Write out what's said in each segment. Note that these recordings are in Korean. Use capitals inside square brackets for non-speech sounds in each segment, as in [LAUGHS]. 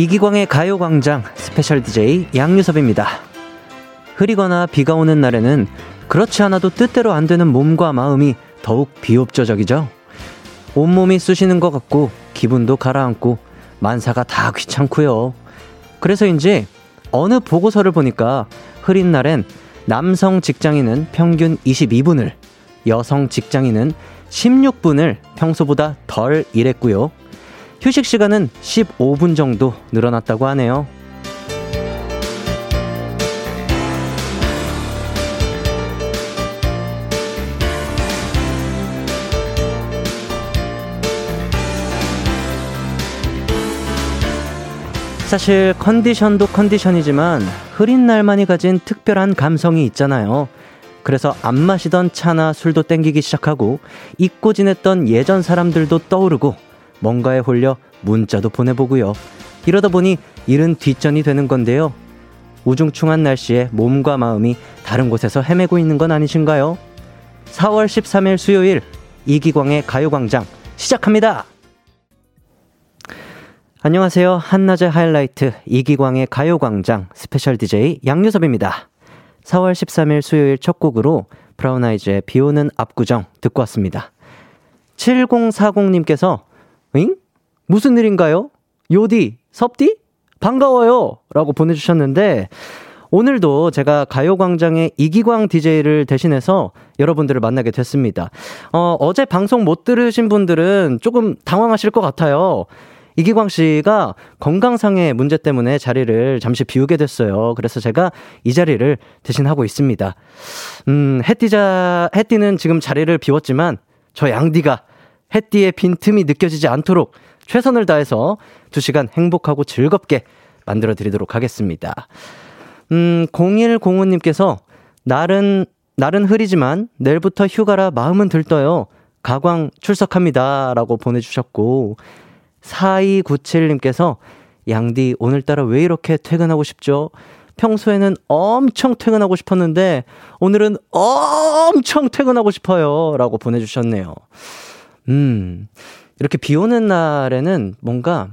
이기광의 가요광장 special DJ 양요섭입니다. 흐리거나 비가 오는 날에는 그렇지 않아도 뜻대로 안 되는 몸과 마음이 더욱 비협조적이죠. 온몸이 쑤시는 것 같고 기분도 가라앉고 만사가 다 귀찮고요. 그래서인지 어느 보고서를 보니까 흐린 날엔 남성 직장인은 평균 22분을, 여성 직장인은 16분을 평소보다 덜 일했고요. 휴식 시간은 15분 정도 늘어났다고 하네요. 사실 컨디션도 컨디션이지만 흐린 날만이 가진 특별한 감성이 있잖아요. 그래서 안 마시던 차나 술도 땡기기 시작하고 잊고 지냈던 예전 사람들도 떠오르고 뭔가에 홀려 문자도 보내보고요. 이러다 보니 일은 뒷전이 되는 건데요. 우중충한 날씨에 몸과 마음이 다른 곳에서 헤매고 있는 건 아니신가요? 4월 13일 수요일 이기광의 가요광장 시작합니다. 안녕하세요. 한낮의 하이라이트 이기광의 가요광장 special DJ 양요섭입니다. 4월 13일 수요일 첫 곡으로 브라운 아이즈의 비 오는 압구정 듣고 왔습니다. 7040님께서 응? 무슨 일인가요? 요디, 섭디? 반가워요! 라고 보내주셨는데, 오늘도 제가 가요광장의 이기광 DJ를 대신해서 여러분들을 만나게 됐습니다. 어, 어제 방송 못 들으신 분들은 조금 당황하실 것 같아요. 이기광 씨가 건강상의 문제 때문에 자리를 잠시 비우게 됐어요. 그래서 제가 이 자리를 대신하고 있습니다. 음, 해띠자, 해띠는 지금 자리를 비웠지만 저 양디가 해띠의 빈틈이 느껴지지 않도록 최선을 다해서 두 시간 행복하고 즐겁게 만들어 드리도록 하겠습니다. 음, 0105님께서 날은, 날은 흐리지만 내일부터 휴가라 마음은 들떠요. 가광 출석합니다. 라고 보내주셨고, 4297님께서 양디 오늘따라 왜 이렇게 퇴근하고 싶죠? 평소에는 엄청 퇴근하고 싶었는데 오늘은 엄청 퇴근하고 싶어요. 라고 보내주셨네요. 음, 이렇게 비 오는 날에는 뭔가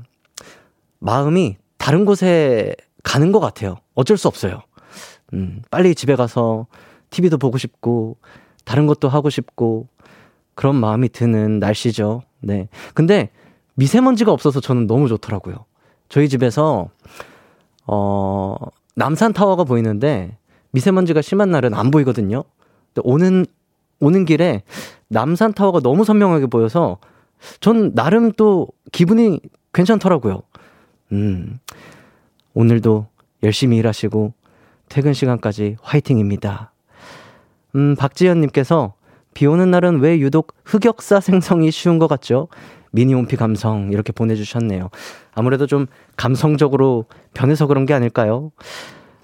마음이 다른 곳에 가는 것 같아요. 어쩔 수 없어요. 음, 빨리 집에 가서 TV도 보고 싶고, 다른 것도 하고 싶고, 그런 마음이 드는 날씨죠. 네. 근데 미세먼지가 없어서 저는 너무 좋더라고요. 저희 집에서 어 남산 타워가 보이는데 미세먼지가 심한 날은 안 보이거든요. 근데 오는 오는 길에 남산 타워가 너무 선명하게 보여서 전 나름 또 기분이 괜찮더라고요. 음. 오늘도 열심히 일하시고 퇴근 시간까지 화이팅입니다. 음, 박지현 님께서 비 오는 날은 왜 유독 흑역사 생성이 쉬운 것 같죠? 미니홈피 감성 이렇게 보내주셨네요. 아무래도 좀 감성적으로 변해서 그런 게 아닐까요?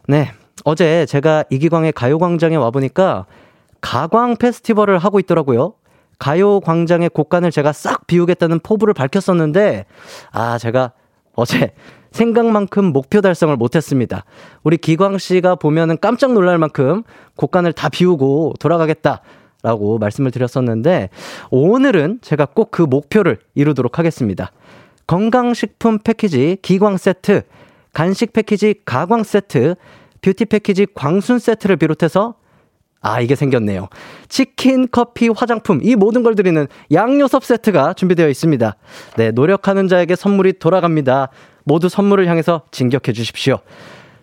네. 어제 제가 이기광의 가요광장에 와보니까 가광 페스티벌을 하고 있더라고요. 가요 광장의 곡간을 제가 싹 비우겠다는 포부를 밝혔었는데, 아, 제가 어제 [LAUGHS] 생각만큼 목표 달성을 못했습니다. 우리 기광 씨가 보면은 깜짝 놀랄 만큼 곡간을 다 비우고 돌아가겠다. 라고 말씀을 드렸었는데, 오늘은 제가 꼭 그 목표를 이루도록 하겠습니다. 건강식품 패키지 기광 세트, 간식 패키지 가광 세트, 뷰티 패키지 광순 세트를 비롯해서 아, 이게 생겼네요. 치킨, 커피, 화장품, 이 모든 걸 드리는 양요섭 세트가 준비되어 있습니다. 네, 노력하는 자에게 선물이 돌아갑니다. 모두 선물을 향해서 진격해 주십시오.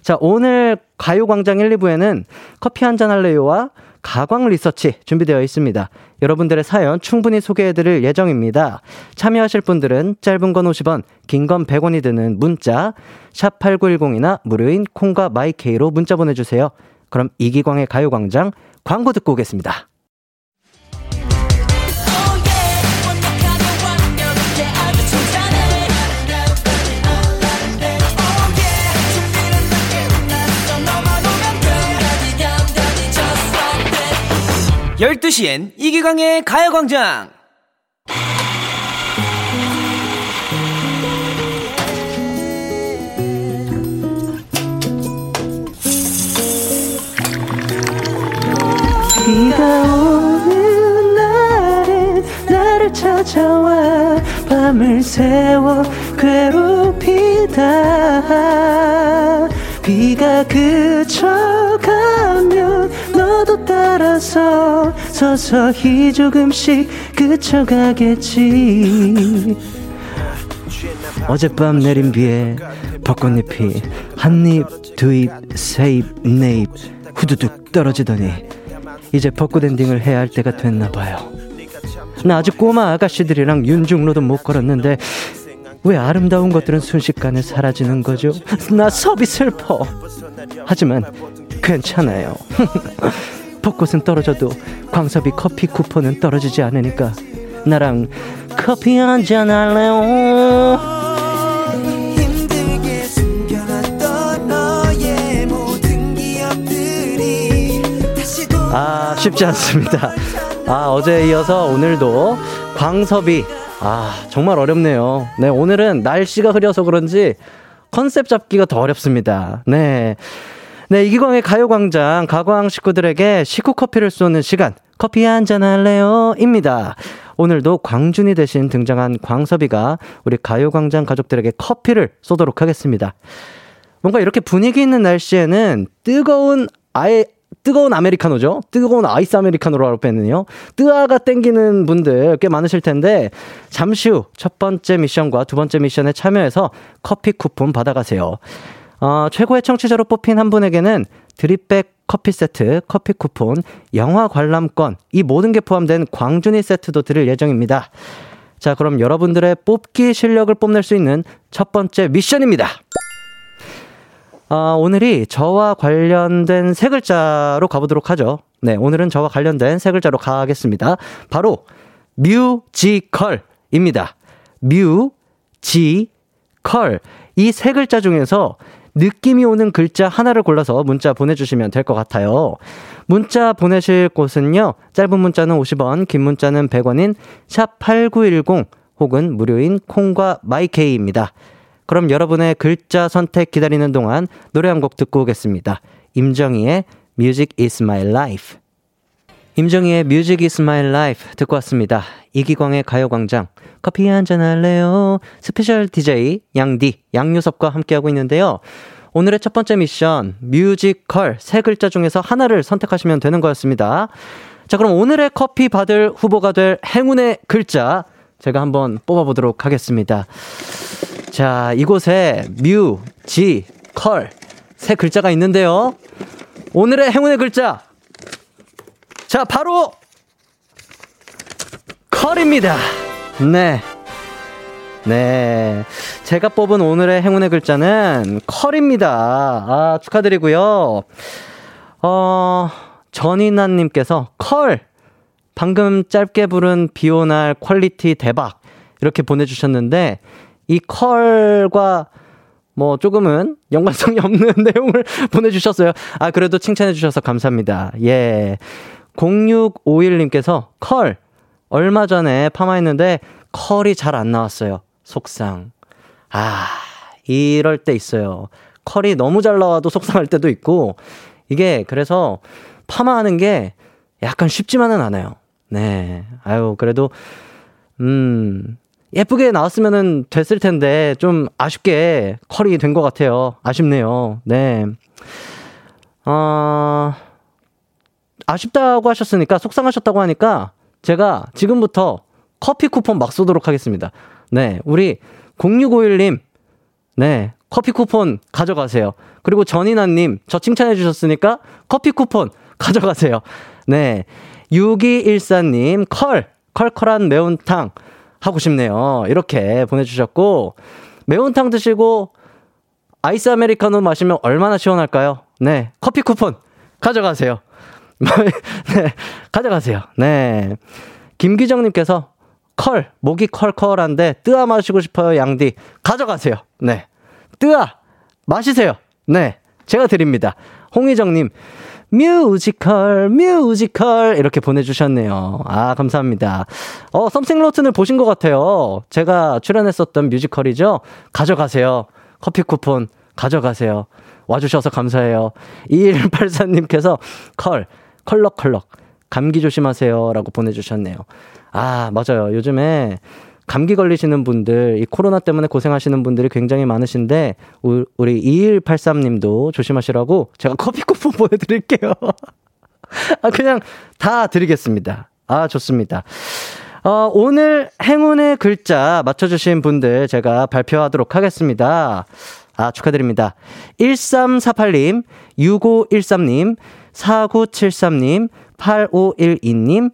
자, 오늘 가요광장 1, 2부에는 커피 한잔 할래요와 가광 리서치 준비되어 있습니다. 여러분들의 사연 충분히 소개해드릴 예정입니다. 참여하실 분들은 짧은 건 50원, 긴 건 100원이 드는 문자, 샵8910이나 무료인 콩과 마이케이로 문자 보내주세요. 그럼 이기광의 가요광장 광고 듣고 오겠습니다. 열두 시엔 이기광의 가요광장 비가 오는 날엔 나를 찾아와 밤을 새워 괴롭히다. 비가 그쳐가면 너도 따라서 서서히 조금씩 그쳐가겠지. 어젯밤 내린 비에 벚꽃잎이 한입 두입 세입 네입 후두둑 떨어지더니 이제 벚꽃 엔딩을 해야 할 때가 됐나 봐요 나 아직 꼬마 아가씨들이랑 윤중로도 못 걸었는데 왜 아름다운 것들은 순식간에 사라지는 거죠? 나 섭이 슬퍼. 하지만 괜찮아요. [LAUGHS] 벚꽃은 떨어져도 광섭이 커피 쿠폰은 떨어지지 않으니까 나랑 커피 한 잔 할래요? 아, 쉽지 않습니다. 아, 어제에 이어서 오늘도 광섭이 아, 정말 어렵네요. 네, 오늘은 날씨가 흐려서 그런지 컨셉 잡기가 더 어렵습니다. 네. 네, 이기광의 가요광장, 가광 식구들에게 식후 커피를 쏘는 시간, 커피 한 잔 할래요? 입니다. 오늘도 광준이 대신 등장한 광섭이가 우리 가요광장 가족들에게 커피를 쏘도록 하겠습니다. 뭔가 이렇게 분위기 있는 날씨에는 뜨거운 아예 뜨거운 아메리카노죠. 뜨거운 아이스 아메리카노로 빼는요. 뜨아가 땡기는 분들 꽤 많으실 텐데 잠시 후 첫 번째 미션과 두 번째 미션에 참여해서 커피 쿠폰 받아가세요. 어, 최고의 청취자로 뽑힌 한 분에게는 드립백 커피 세트, 커피 쿠폰, 영화 관람권, 이 모든 게 포함된 광준이 세트도 드릴 예정입니다. 자, 그럼 여러분들의 뽑기 실력을 뽐낼 수 있는 첫 번째 미션입니다. 아, 오늘이 저와 관련된 세 글자로 가보도록 하죠. 네, 오늘은 저와 관련된 세 글자로 가겠습니다. 바로 뮤지컬입니다. 뮤지컬. 이 세 글자 중에서 느낌이 오는 글자 하나를 골라서 문자 보내주시면 될 것 같아요. 문자 보내실 곳은요, 짧은 문자는 50원, 긴 문자는 100원인 샵8910 혹은 무료인 콩과 마이케이입니다. 그럼 여러분의 글자 선택 기다리는 동안 노래 한 곡 듣고 오겠습니다. 임정희의 Music is my life. 임정희의 Music is my life 듣고 왔습니다. 이기광의 가요광장. 커피 한잔 할래요? special DJ 양디, 양요섭과 함께하고 있는데요. 오늘의 첫 번째 미션, 뮤지컬 세 글자 중에서 하나를 선택하시면 되는 거였습니다. 자, 그럼 오늘의 커피 받을 후보가 될 행운의 글자, 제가 한번 뽑아보도록 하겠습니다. 자, 이곳에 뮤, 지, 컬. 세 글자가 있는데요. 오늘의 행운의 글자. 자, 바로 컬입니다. 네. 네. 제가 뽑은 오늘의 행운의 글자는 컬입니다. 아, 축하드리고요. 어, 전인아님께서 컬. 방금 짧게 부른 비오날 quality 대박. 이렇게 보내주셨는데, 이 컬과 뭐 조금은 연관성이 [LAUGHS] 없는 [LAUGHS] 내용을 보내주셨어요. 아, 그래도 칭찬해주셔서 감사합니다. 예. 0651님께서 컬. 얼마 전에 파마했는데 컬이 잘 안 나왔어요. 속상. 아, 이럴 때 있어요. 컬이 너무 잘 나와도 속상할 때도 있고, 이게 그래서 파마하는 게 약간 쉽지만은 않아요. 네. 아유, 그래도, 음, 예쁘게 나왔으면 됐을 텐데 좀 아쉽게 컬이 된 것 같아요. 아쉽네요. 네. 어, 아쉽다고 하셨으니까 속상하셨다고 하니까 제가 지금부터 커피 쿠폰 막 쏘도록 하겠습니다. 네. 우리 0651님. 네. 커피 쿠폰 가져가세요. 그리고 전인아님, 저 칭찬해 주셨으니까 커피 쿠폰 가져가세요. 네. 6214님, 컬, 컬컬한 매운탕. 하고 싶네요. 이렇게 보내주셨고, 매운탕 드시고, 아이스 아메리카노 마시면 얼마나 시원할까요? 네. 커피 쿠폰 가져가세요. [LAUGHS] 네. 가져가세요. 네. 김기정님께서 컬, 목이 컬컬한데 뜨아 마시고 싶어요, 양디. 가져가세요. 네. 뜨아, 마시세요. 네. 제가 드립니다. 홍희정님, 뮤지컬, 뮤지컬 이렇게 보내주셨네요. 아 감사합니다. 어 Something Rotten을 보신 것 같아요. 제가 출연했었던 뮤지컬이죠. 가져가세요. 커피 쿠폰 가져가세요. 와주셔서 감사해요. 2184님께서 컬, 컬럭컬럭 감기 조심하세요. 라고 보내주셨네요. 아 맞아요. 요즘에 감기 걸리시는 분들, 이 코로나 때문에 고생하시는 분들이 굉장히 많으신데, 우리 2183님도 조심하시라고 제가 커피 쿠폰 [LAUGHS] 보내드릴게요. 아, 그냥 다 드리겠습니다. 아, 좋습니다. 어, 오늘 행운의 글자 맞춰주신 분들 제가 발표하도록 하겠습니다. 아, 축하드립니다. 1348님, 6513님, 4973님, 8512님,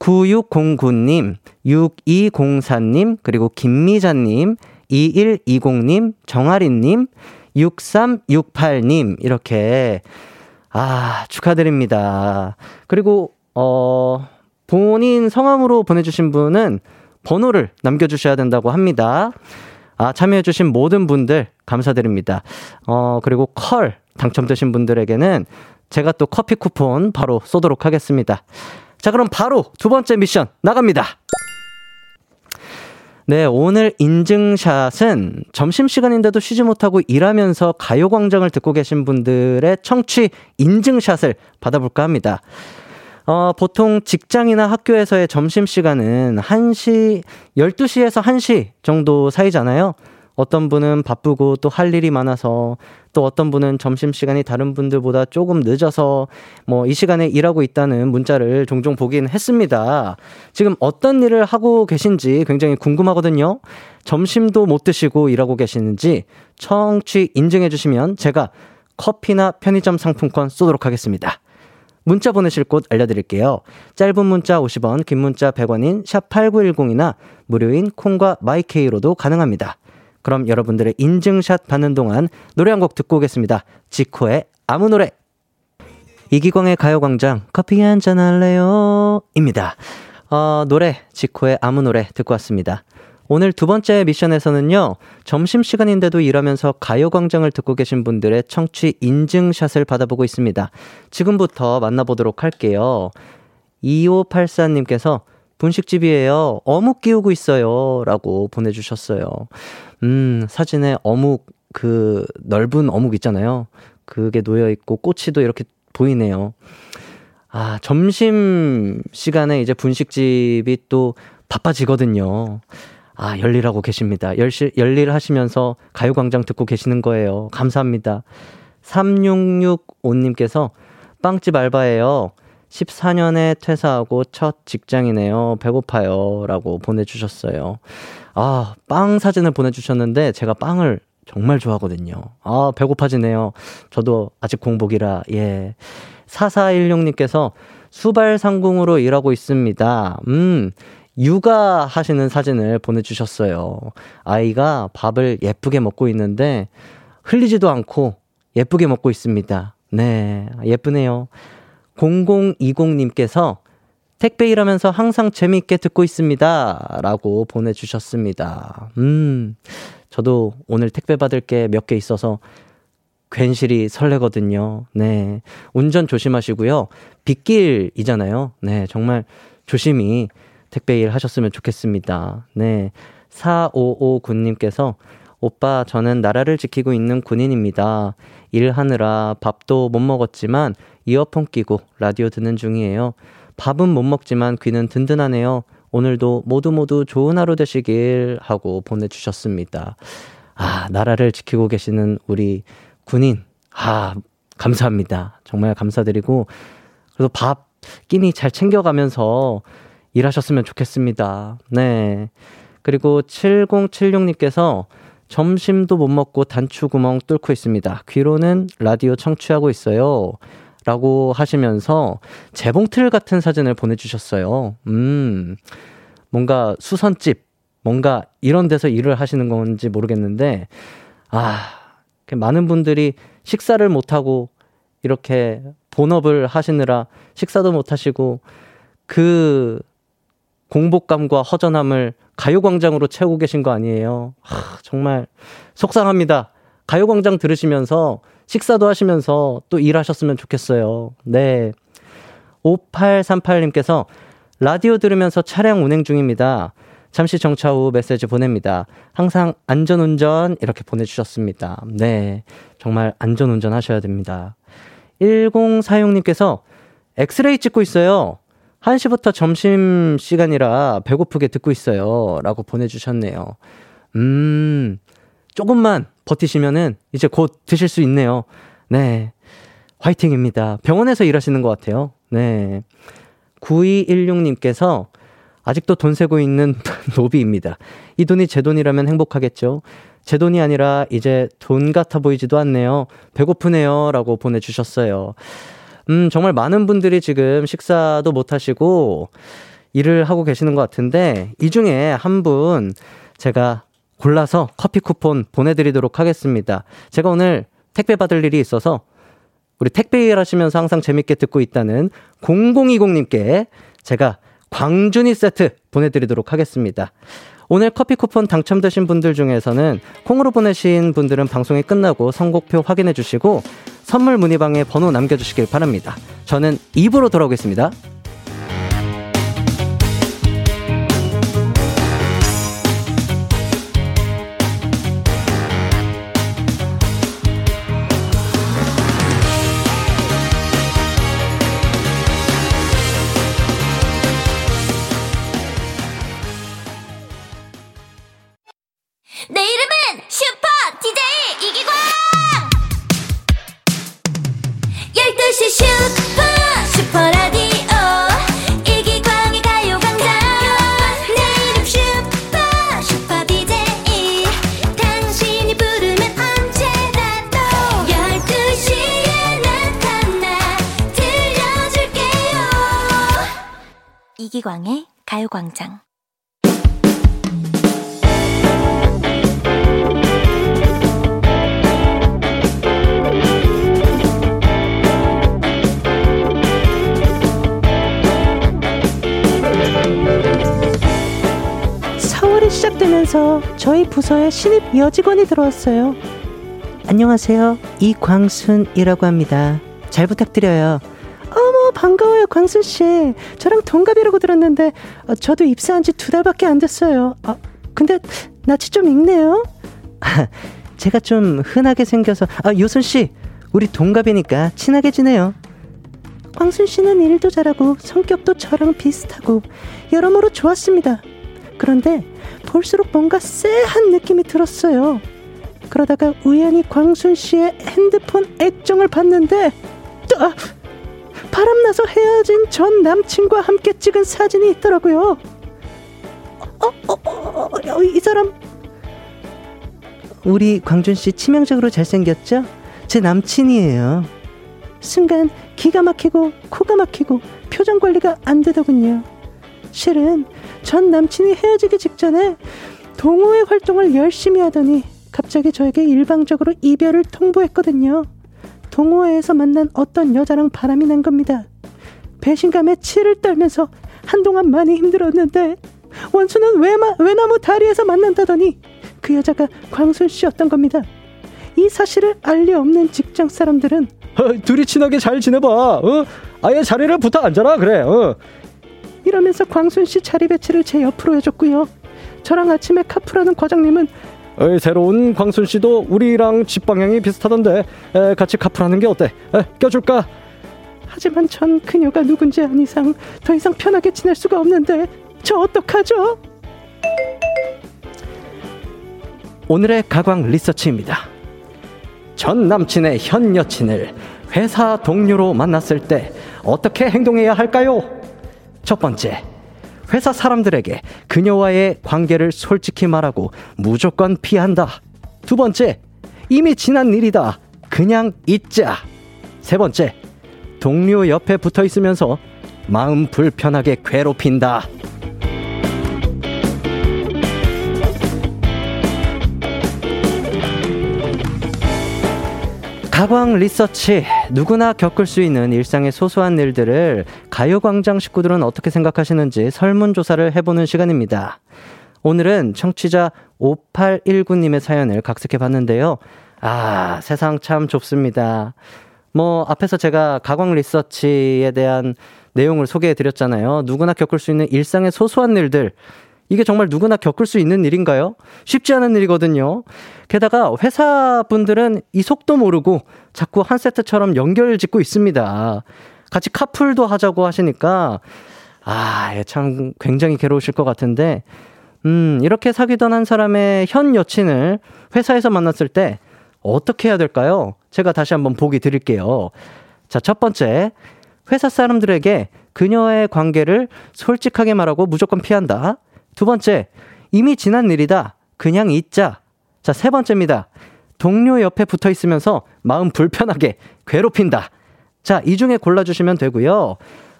9609님, 6204님, 그리고 김미자님, 2120님, 정아린님, 6368님, 이렇게, 아, 축하드립니다. 그리고, 어, 본인 성함으로 보내주신 분은 번호를 남겨주셔야 된다고 합니다. 아, 참여해주신 모든 분들 감사드립니다. 어, 그리고 컬 당첨되신 분들에게는 제가 또 커피 쿠폰 바로 쏘도록 하겠습니다. 자, 그럼 바로 두 번째 미션 나갑니다. 네, 오늘 인증샷은 점심시간인데도 쉬지 못하고 일하면서 가요광장을 듣고 계신 분들의 청취 인증샷을 받아볼까 합니다. 어, 보통 직장이나 학교에서의 점심시간은 1시, 12시에서 1시 정도 사이잖아요. 어떤 분은 바쁘고 또 할 일이 많아서 또 어떤 분은 점심시간이 다른 분들보다 조금 늦어서 뭐 이 시간에 일하고 있다는 문자를 종종 보긴 했습니다. 지금 어떤 일을 하고 계신지 굉장히 궁금하거든요. 점심도 못 드시고 일하고 계시는지 청취 인증해 주시면 제가 커피나 편의점 상품권 쏘도록 하겠습니다. 문자 보내실 곳 알려드릴게요. 짧은 문자 50원, 긴 문자 100원인 샵 8910이나 무료인 콩과 마이케이로도 가능합니다. 그럼 여러분들의 인증샷 받는 동안 노래 한 곡 듣고 오겠습니다. 지코의 아무 노래. 이기광의 가요광장 커피 한 잔 할래요? 입니다. 어, 노래, 지코의 아무 노래 듣고 왔습니다. 오늘 두 번째 미션에서는요, 점심시간인데도 일하면서 가요광장을 듣고 계신 분들의 청취 인증샷을 받아보고 있습니다. 지금부터 만나보도록 할게요. 2584님께서 분식집이에요. 어묵 끼우고 있어요. 라고 보내주셨어요. 음, 사진에 어묵, 그, 넓은 어묵 있잖아요. 그게 놓여 있고, 꼬치도 이렇게 보이네요. 아, 점심 시간에 이제 분식집이 또 바빠지거든요. 아, 열일하고 계십니다. 열실, 열일 하시면서 가요광장 듣고 계시는 거예요. 감사합니다. 3665님께서 빵집 알바예요. 14년에 퇴사하고 첫 직장이네요. 배고파요. 라고 보내주셨어요. 아, 빵 사진을 보내주셨는데 제가 빵을 정말 좋아하거든요. 아, 배고파지네요. 저도 아직 공복이라, 예. 4416님께서 수발상공으로 일하고 있습니다. 음, 육아 하시는 사진을 보내주셨어요. 아이가 밥을 예쁘게 먹고 있는데 흘리지도 않고 예쁘게 먹고 있습니다. 네, 예쁘네요. 0020님께서 택배 일하면서 항상 재미있게 듣고 있습니다. 라고 보내주셨습니다. 음, 저도 오늘 택배 받을 게 몇 개 있어서 괜시리 설레거든요. 네. 운전 조심하시고요. 빗길이잖아요. 네. 정말 조심히 택배 일 하셨으면 좋겠습니다. 네. 4559님께서 오빠, 저는 나라를 지키고 있는 군인입니다. 일하느라 밥도 못 먹었지만 이어폰 끼고 라디오 듣는 중이에요. 밥은 못 먹지만 귀는 든든하네요. 오늘도 모두 모두 좋은 하루 되시길 하고 보내주셨습니다. 아, 나라를 지키고 계시는 우리 군인. 아, 감사합니다. 정말 감사드리고. 그래서 밥 끼니 잘 챙겨가면서 일하셨으면 좋겠습니다. 네. 그리고 7076님께서 점심도 못 먹고 단추구멍 뚫고 있습니다. 귀로는 라디오 청취하고 있어요. 라고 하시면서 재봉틀 같은 사진을 보내주셨어요. 음, 뭔가 수선집, 뭔가 이런 데서 일을 하시는 건지 모르겠는데, 아, 많은 분들이 식사를 못하고 이렇게 본업을 하시느라 식사도 못하시고 그 공복감과 허전함을 가요광장으로 채우고 계신 거 아니에요? 하, 정말 속상합니다. 가요광장 들으시면서 식사도 하시면서 또 일하셨으면 좋겠어요. 네. 5838님께서 라디오 들으면서 차량 운행 중입니다. 잠시 정차 후 메시지 보냅니다. 항상 안전운전 이렇게 보내주셨습니다. 네. 정말 안전운전 하셔야 됩니다. 1046님께서 엑스레이 찍고 있어요. 1시부터 점심 시간이라 배고프게 듣고 있어요. 라고 보내주셨네요. 음, 조금만 버티시면은 이제 곧 드실 수 있네요. 네. 화이팅입니다. 병원에서 일하시는 것 같아요. 네. 9216님께서 아직도 돈 세고 있는 [LAUGHS] 노비입니다. 이 돈이 제 돈이라면 행복하겠죠? 제 돈이 아니라 이제 돈 같아 보이지도 않네요. 배고프네요. 라고 보내주셨어요. 음, 정말 많은 분들이 지금 식사도 못 하시고 일을 하고 계시는 것 같은데 이 중에 한 분 제가 골라서 커피 쿠폰 보내드리도록 하겠습니다. 제가 오늘 택배 받을 일이 있어서 우리 택배 일 하시면서 항상 재밌게 듣고 있다는 0020님께 제가 광준이 세트 보내드리도록 하겠습니다. 오늘 커피 쿠폰 당첨되신 분들 중에서는 콩으로 보내신 분들은 방송이 끝나고 선곡표 확인해 주시고 선물 문의방에 번호 남겨주시길 바랍니다. 저는 입으로 돌아오겠습니다. 부서에 신입 여직원이 들어왔어요. 안녕하세요. 이광순이라고 합니다. 잘 부탁드려요. 어머 반가워요 광순 씨. 저랑 동갑이라고 들었는데 어, 저도 입사한 지 두 달밖에 안 됐어요. 아 근데 낯이 좀 익네요. [LAUGHS] 제가 좀 흔하게 생겨서 아 요순 씨 우리 동갑이니까 친하게 지내요. 광순 씨는 일도 잘하고 성격도 저랑 비슷하고 여러모로 좋았습니다. 그런데 볼수록 뭔가 쎄한 느낌이 들었어요. 그러다가 우연히 광순 씨의 핸드폰 액정을 봤는데 아, 바람나서 헤어진 전 남친과 함께 찍은 사진이 있더라고요. 어, 어, 어, 어, 이 사람 우리 광준 씨 치명적으로 잘생겼죠? 제 남친이에요. 순간 기가 막히고 코가 막히고 표정 관리가 안 되더군요. 실은 전 남친이 헤어지기 직전에 동호회 활동을 열심히 하더니 갑자기 저에게 일방적으로 이별을 통보했거든요. 동호회에서 만난 어떤 여자랑 바람이 난 겁니다. 배신감에 치를 떨면서 한동안 많이 힘들었는데 원수는 외마, 외나무 다리에서 만난다더니 그 여자가 광순 씨였던 겁니다. 이 사실을 알리 없는 직장 사람들은 어, 둘이 친하게 잘 지내봐. 어? 아예 자리를 붙어 앉아라 그래. 어. 이러면서 광순 씨 자리 배치를 제 옆으로 해줬고요. 저랑 아침에 카풀하는 과장님은 어이, 새로운 광순 씨도 우리랑 집 방향이 비슷하던데 에, 같이 카풀하는 게 어때? 에, 껴줄까? 하지만 전 그녀가 누군지 안 이상 더 이상 편하게 지낼 수가 없는데 저 어떡하죠? 오늘의 가광 리서치입니다. 전 남친의 현 여친을 회사 동료로 만났을 때 어떻게 행동해야 할까요? 첫 번째, 회사 사람들에게 그녀와의 관계를 솔직히 말하고 무조건 피한다. 두 번째, 이미 지난 일이다. 그냥 잊자. 세 번째, 동료 옆에 붙어 있으면서 마음 불편하게 괴롭힌다. 가광 리서치 누구나 겪을 수 있는 일상의 소소한 일들을 가요광장 식구들은 어떻게 생각하시는지 설문조사를 해보는 시간입니다. 오늘은 청취자 5819님의 사연을 각색해 봤는데요. 아, 세상 참 좁습니다. 뭐, 앞에서 제가 가광 리서치에 대한 내용을 소개해 드렸잖아요. 누구나 겪을 수 있는 일상의 소소한 일들. 이게 정말 누구나 겪을 수 있는 일인가요? 쉽지 않은 일이거든요. 게다가 회사분들은 이 속도 모르고 자꾸 한 세트처럼 연결 짓고 있습니다. 같이 카풀도 하자고 하시니까 아, 예, 참 굉장히 괴로우실 것 같은데, 음, 이렇게 사귀던 한 사람의 현 여친을 회사에서 만났을 때 어떻게 해야 될까요? 제가 다시 한번 보기 드릴게요. 자, 첫 번째. 회사 사람들에게 그녀의 관계를 솔직하게 말하고 무조건 피한다. 두 번째. 이미 지난 일이다. 그냥 잊자. 자, 세 번째입니다. 동료 옆에 붙어 있으면서 마음 불편하게 괴롭힌다. 자, 이 중에 골라주시면 되고요.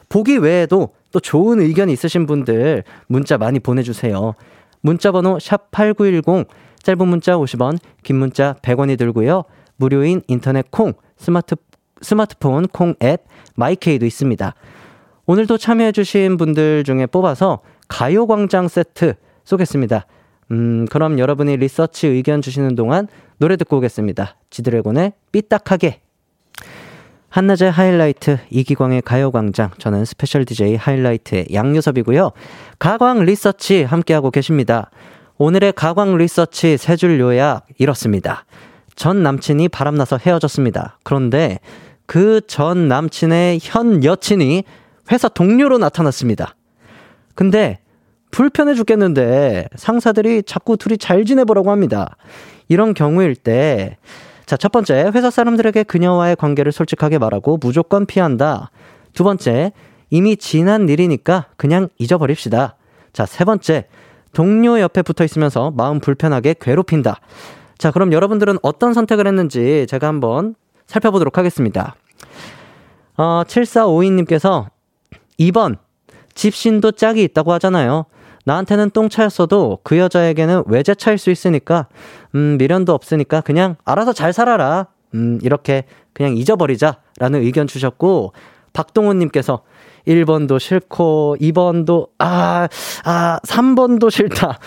보기 외에도 또 좋은 의견 있으신 분들 문자 많이 보내주세요. 문자 번호 샵8910 짧은 문자 50원, 긴 문자 100원이 들고요. 무료인 인터넷 콩, 스마트, 스마트폰 콩 앱, 마이케이도 있습니다. 오늘도 참여해주신 분들 중에 뽑아서 가요광장 세트 쏘겠습니다. 음, 그럼 여러분이 리서치 의견 주시는 동안 노래 듣고 오겠습니다. 지드래곤의 삐딱하게. 한낮의 하이라이트 이기광의 가요광장 저는 special DJ 하이라이트의 양요섭이고요. 가광 리서치 함께하고 계십니다. 오늘의 가광 리서치 세 줄 요약 이렇습니다. 전 남친이 바람나서 헤어졌습니다. 그런데 그 전 남친의 현 여친이 회사 동료로 나타났습니다. 근데 불편해 죽겠는데 상사들이 자꾸 둘이 잘 지내보라고 합니다. 이런 경우일 때, 자, 첫 번째, 회사 사람들에게 그녀와의 관계를 솔직하게 말하고 무조건 피한다. 두 번째, 이미 지난 일이니까 그냥 잊어버립시다. 자, 세 번째, 동료 옆에 붙어 있으면서 마음 불편하게 괴롭힌다. 자, 그럼 여러분들은 어떤 선택을 했는지 제가 한번 살펴보도록 하겠습니다. 어, 7452님께서 2번, 집신도 짝이 있다고 하잖아요. 나한테는 똥차였어도 그 여자에게는 외제차일 수 있으니까, 음, 미련도 없으니까 그냥 알아서 잘 살아라. 음, 이렇게 그냥 잊어버리자. 라는 의견 주셨고, 박동훈님께서 1번도 싫고, 2번도, 아, 아, 3번도 싫다.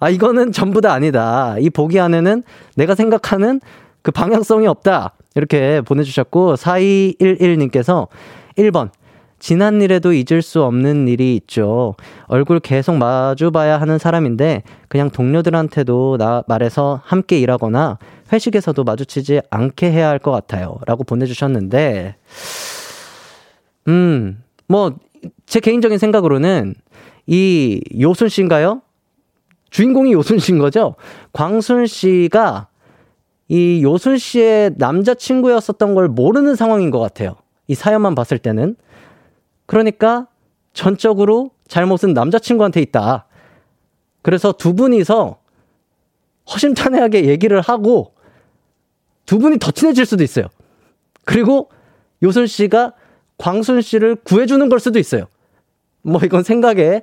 아, 이거는 전부 다 아니다. 이 보기 안에는 내가 생각하는 그 방향성이 없다. 이렇게 보내주셨고, 4211님께서 1번, 지난 일에도 잊을 수 없는 일이 있죠. 얼굴 계속 마주 봐야 하는 사람인데 그냥 동료들한테도 나 말해서 함께 일하거나 회식에서도 마주치지 않게 해야 할 것 같아요. 라고 보내주셨는데, 음, 뭐, 제 개인적인 생각으로는 이 요순 씨인가요? 주인공이 요순 씨인 거죠? 광순 씨가 이 요순 씨의 남자친구였었던 걸 모르는 상황인 것 같아요. 이 사연만 봤을 때는. 그러니까 전적으로 잘못은 남자친구한테 있다. 그래서 두 분이서 허심탄회하게 얘기를 하고 두 분이 더 친해질 수도 있어요. 그리고 요순 씨가 광순 씨를 구해주는 걸 수도 있어요. 뭐 이건 생각에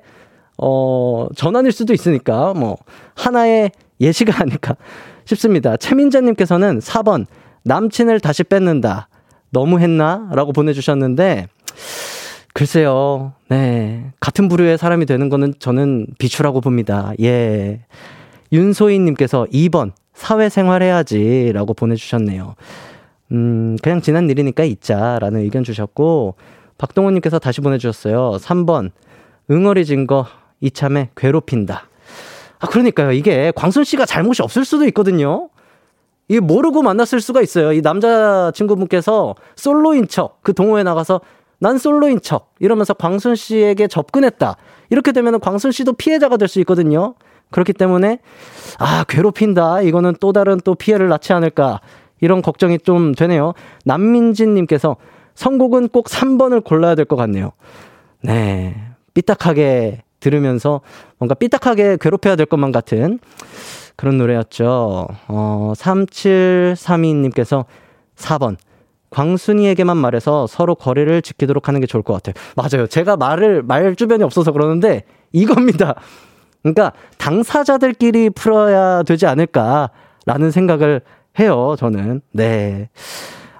어 전환일 수도 있으니까 뭐 하나의 예시가 아닐까 [LAUGHS] 싶습니다. 최민자님께서는 4번 남친을 다시 뺏는다. 너무 했나? 라고 보내주셨는데 글쎄요. 네. 같은 부류의 사람이 되는 거는 저는 비추라고 봅니다. 예. 윤소희님께서 2번, 사회생활 해야지. 라고 보내주셨네요. 음, 그냥 지난 일이니까 있자. 라는 의견 주셨고, 박동호님께서 다시 보내주셨어요. 3번, 응어리 진 거 이참에 괴롭힌다. 아, 그러니까요. 이게 광순 씨가 잘못이 없을 수도 있거든요. 이게 모르고 만났을 수가 있어요. 이 남자친구분께서 솔로인 척, 그 동호회 나가서 난 솔로인 척 이러면서 광순 씨에게 접근했다. 이렇게 되면 광순 씨도 피해자가 될 수 있거든요. 그렇기 때문에 아 괴롭힌다. 이거는 또 다른 또 피해를 낳지 않을까 이런 걱정이 좀 되네요. 남민진님께서 선곡은 꼭 3번을 골라야 될 것 같네요. 네. 삐딱하게 들으면서 뭔가 삐딱하게 괴롭혀야 될 것만 같은 그런 노래였죠. 어, 3732님께서 4번. 광순이에게만 말해서 서로 거리를 지키도록 하는 게 좋을 것 같아요. 맞아요. 제가 말을, 말 주변이 없어서 그러는데 이겁니다. 그러니까 당사자들끼리 풀어야 되지 않을까라는 생각을 해요. 저는. 네.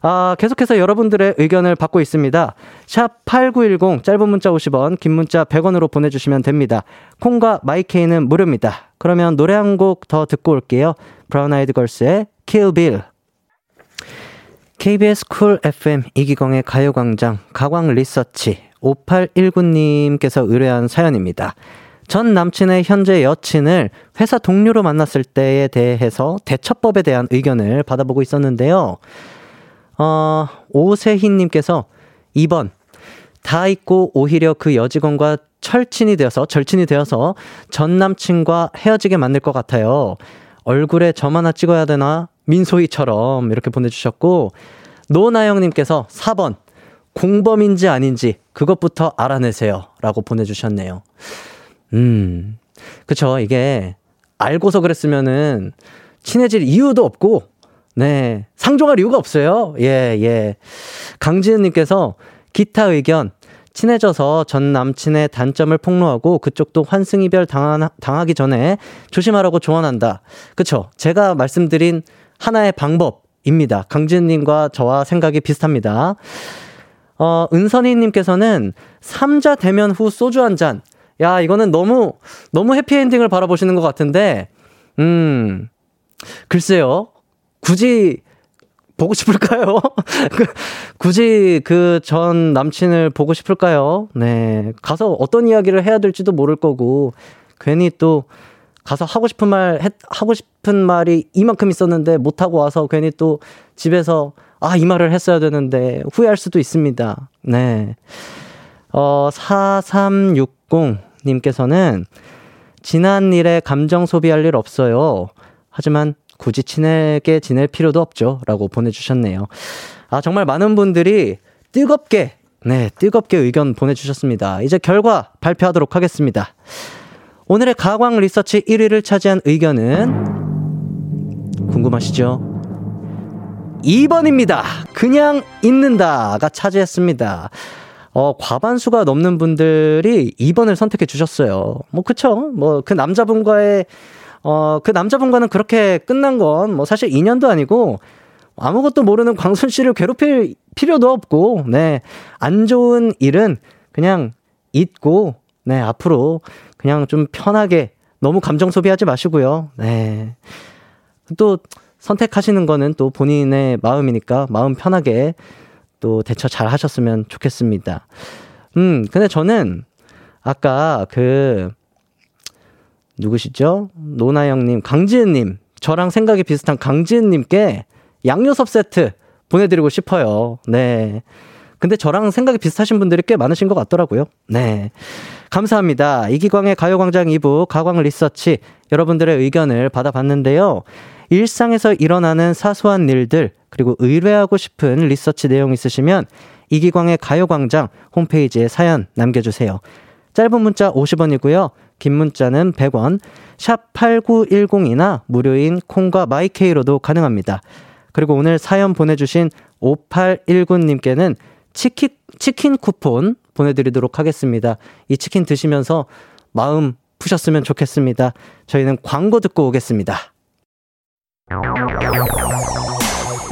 아, 계속해서 여러분들의 의견을 받고 있습니다. 샵 8910 짧은 문자 50원, 긴 문자 100원으로 보내 주시면 됩니다. 콩과 마이케이는 무료입니다. 그러면 노래 한 곡 더 듣고 올게요. 브라운 아이드 걸스의 Kill Bill. KBS 쿨 FM 이기광의 가요광장 가광 리서치 5819님께서 의뢰한 사연입니다. 전 남친의 현재 여친을 회사 동료로 만났을 때에 대해서 대처법에 대한 의견을 받아보고 있었는데요. 어, 오세희님께서 2번. 다 잊고 오히려 그 여직원과 철친이 되어서, 절친이 되어서 전 남친과 헤어지게 만들 것 같아요. 얼굴에 점 하나 찍어야 되나? 민소희처럼 이렇게 보내주셨고, 노나영님께서 4번, 공범인지 아닌지 그것부터 알아내세요. 라고 보내주셨네요. 음, 그쵸. 이게 알고서 그랬으면은 친해질 이유도 없고, 네, 상종할 이유가 없어요. 예, 예. 강지은님께서 기타 의견, 친해져서 전 남친의 단점을 폭로하고 그쪽도 환승이별 당하, 당하기 전에 조심하라고 조언한다. 그쵸. 제가 말씀드린 하나의 방법입니다. 강지은님과 저와 생각이 비슷합니다. 어, 은선이님께서는 3자 대면 후 소주 한 잔. 야, 이거는 너무, 너무 해피엔딩을 바라보시는 것 같은데, 음, 글쎄요. 굳이 보고 싶을까요? [LAUGHS] 그, 굳이 그 전 남친을 보고 싶을까요? 네. 가서 어떤 이야기를 해야 될지도 모를 거고, 괜히 또 가서 하고 싶은 말, 했, 하고 싶은 말이 이만큼 있었는데 못하고 와서 괜히 또 집에서 아, 이 말을 했어야 되는데 후회할 수도 있습니다. 네. 어, 4360님께서는 지난 일에 감정 소비할 일 없어요. 하지만 굳이 친하게 지낼 필요도 없죠. 라고 보내주셨네요. 아, 정말 많은 분들이 뜨겁게, 네, 뜨겁게 의견 보내주셨습니다. 이제 결과 발표하도록 하겠습니다. 오늘의 가광 리서치 1위를 차지한 의견은 궁금하시죠? 2번입니다. 그냥 있는다가 차지했습니다. 어, 과반수가 넘는 분들이 2번을 선택해 주셨어요. 뭐, 그쵸. 뭐, 그 남자분과의 어, 그 남자분과는 그렇게 끝난 건 뭐 사실 인연도 아니고 아무것도 모르는 광순 씨를 괴롭힐 필요도 없고, 네. 안 좋은 일은 그냥 잊고, 네. 앞으로 그냥 좀 편하게 너무 감정 소비하지 마시고요. 네. 또 선택하시는 거는 또 본인의 마음이니까 마음 편하게 또 대처 잘 하셨으면 좋겠습니다. 음, 근데 저는 아까 그 누구시죠? 노나영님, 강지은님, 저랑 생각이 비슷한 강지은님께 양요섭 세트 보내드리고 싶어요. 네. 근데 저랑 생각이 비슷하신 분들이 꽤 많으신 것 같더라고요. 네. 감사합니다. 이기광의 가요광장 2부 가광 리서치 여러분들의 의견을 받아봤는데요. 일상에서 일어나는 사소한 일들, 그리고 의뢰하고 싶은 리서치 내용 있으시면 이기광의 가요광장 홈페이지에 사연 남겨주세요. 짧은 문자 50원이고요. 긴 문자는 100원, 샵 8910이나 무료인 콩과 마이케이로도 가능합니다. 그리고 오늘 사연 보내주신 5819님께는 치킨, 치킨 쿠폰 보내드리도록 하겠습니다. 이 치킨 드시면서 마음 푸셨으면 좋겠습니다. 저희는 광고 듣고 오겠습니다.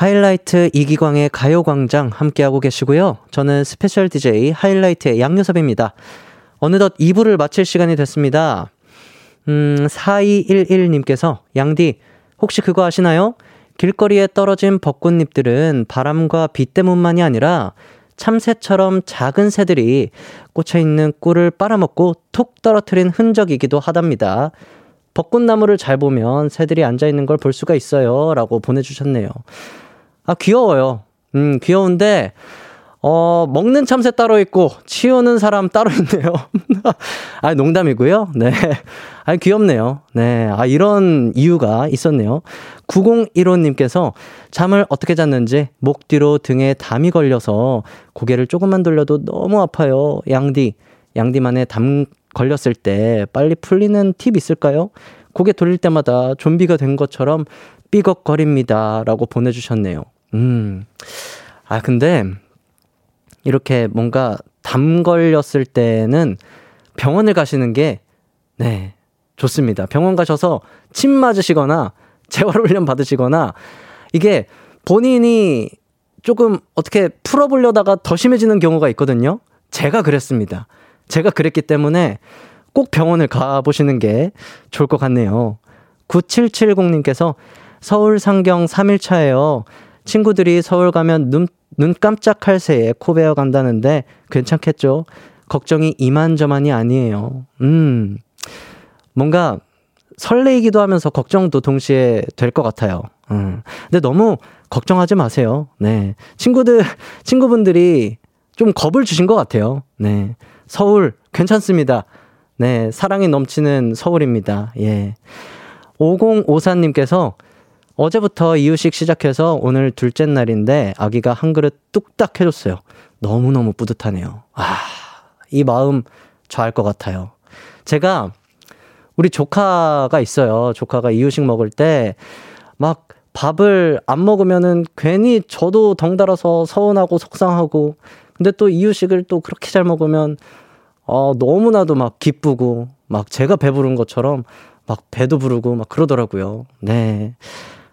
하이라이트 이기광의 가요광장 함께하고 계시고요. 저는 special DJ 하이라이트의 양요섭입니다. 어느덧 2부를 마칠 시간이 됐습니다. 음, 4211님께서 양디, 혹시 그거 아시나요? 길거리에 떨어진 벚꽃잎들은 바람과 비 때문만이 아니라 참새처럼 작은 새들이 꽂혀있는 꿀을 빨아먹고 톡 떨어뜨린 흔적이기도 하답니다. 벚꽃나무를 잘 보면 새들이 앉아있는 걸 볼 수가 있어요. 라고 보내주셨네요. 아, 귀여워요. 음, 귀여운데, 어, 먹는 참새 따로 있고, 치우는 사람 따로 [LAUGHS] 있네요. [LAUGHS] 아, 농담이고요. 네. 아, 귀엽네요. 네. 아, 이런 이유가 있었네요. 9015님께서 잠을 어떻게 잤는지 목 뒤로 등에 담이 걸려서 고개를 조금만 돌려도 너무 아파요. 양디. 양디만의 담 걸렸을 때 빨리 풀리는 팁 있을까요? 고개 돌릴 때마다 좀비가 된 것처럼 삐걱거립니다. 라고 보내주셨네요. 음. 아, 근데, 이렇게 뭔가 담 걸렸을 때는 병원을 가시는 게, 네, 좋습니다. 병원 가셔서 침 맞으시거나, 재활훈련 받으시거나, 이게 본인이 조금 어떻게 풀어보려다가 더 심해지는 경우가 있거든요. 제가 그랬습니다. 제가 그랬기 때문에 꼭 병원을 가보시는 게 좋을 것 같네요. 9770님께서 서울 상경 3일차예요. 친구들이 서울 가면 눈, 눈 깜짝할 새에 코 베어 간다는데 괜찮겠죠? 걱정이 이만저만이 아니에요. 음, 뭔가 설레이기도 하면서 걱정도 동시에 될 것 같아요. 음. 근데 너무 걱정하지 마세요. 네. 친구들, 친구분들이 좀 겁을 주신 것 같아요. 네. 서울, 괜찮습니다. 네. 사랑이 넘치는 서울입니다. 예. 5054님께서 어제부터 이유식 시작해서 오늘 둘째 날인데 아기가 한 그릇 뚝딱 해줬어요. 너무너무 뿌듯하네요. 아, 이 마음 좋아할 것 같아요. 제가 우리 조카가 있어요. 조카가 이유식 먹을 때 막 밥을 안 먹으면은 괜히 저도 덩달아서 서운하고 속상하고 근데 또 이유식을 또 그렇게 잘 먹으면 어, 너무나도 막 기쁘고 막 제가 배부른 것처럼 막 배도 부르고 막 그러더라고요. 네.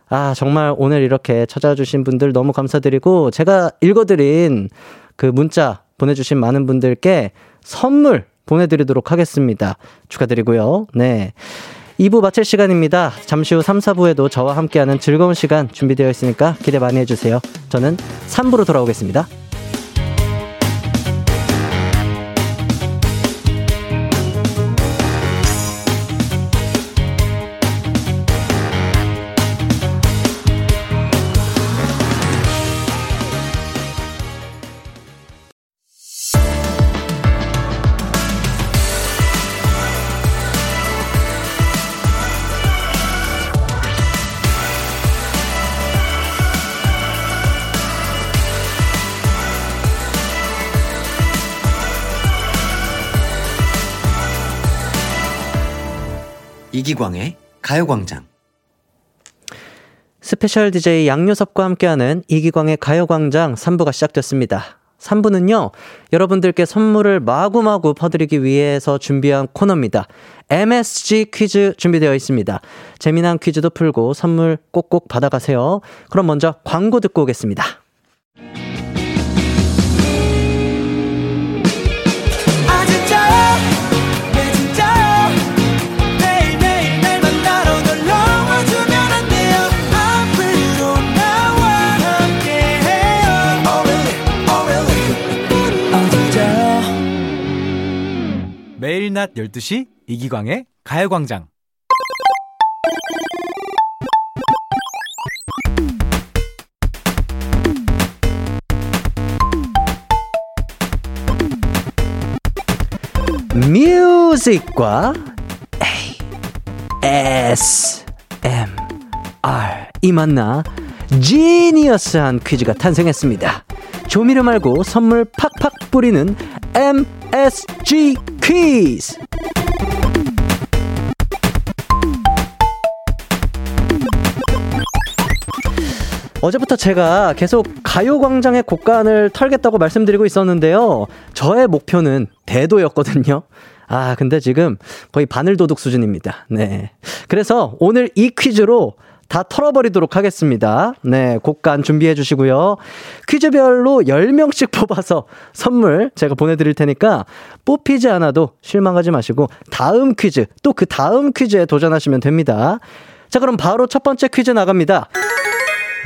아, 정말 오늘 이렇게 찾아주신 분들 너무 감사드리고, 제가 읽어드린 그 문자 보내주신 많은 분들께 선물 보내드리도록 하겠습니다. 축하드리고요. 네. 2부 마칠 시간입니다. 잠시 후 3, 4부에도 저와 함께하는 즐거운 시간 준비되어 있으니까 기대 많이 해주세요. 저는 3부로 돌아오겠습니다. 이기광의 가요광장. Special DJ 양요섭과 함께하는 이기광의 가요광장 3부가 시작됐습니다. 3부는요, 여러분들께 선물을 마구마구 퍼드리기 위해서 준비한 코너입니다. MSG 퀴즈 준비되어 있습니다. 재미난 퀴즈도 풀고 선물 꼭꼭 받아가세요. 그럼 먼저 광고 듣고 오겠습니다. 낮 12시 이기광의 가요광장. 뮤직과 A S M R 이 만나 지니어스한 퀴즈가 탄생했습니다. 조미료 말고 선물 팍팍 뿌리는 MSG 퀴즈. 어제부터 제가 계속 가요광장의 곡간을 털겠다고 말씀드리고 있었는데요. 저의 목표는 대도였거든요. 아, 근데 지금 거의 바늘 도둑 수준입니다. 네. 그래서 오늘 이 퀴즈로 다 털어버리도록 하겠습니다. 네, 곡간 준비해 주시고요. 퀴즈별로 10명씩 [LAUGHS] 뽑아서 선물 제가 보내드릴 테니까 뽑히지 않아도 실망하지 마시고 다음 퀴즈, 또 그 다음 퀴즈에 도전하시면 됩니다. 자, 그럼 바로 첫 번째 퀴즈 나갑니다.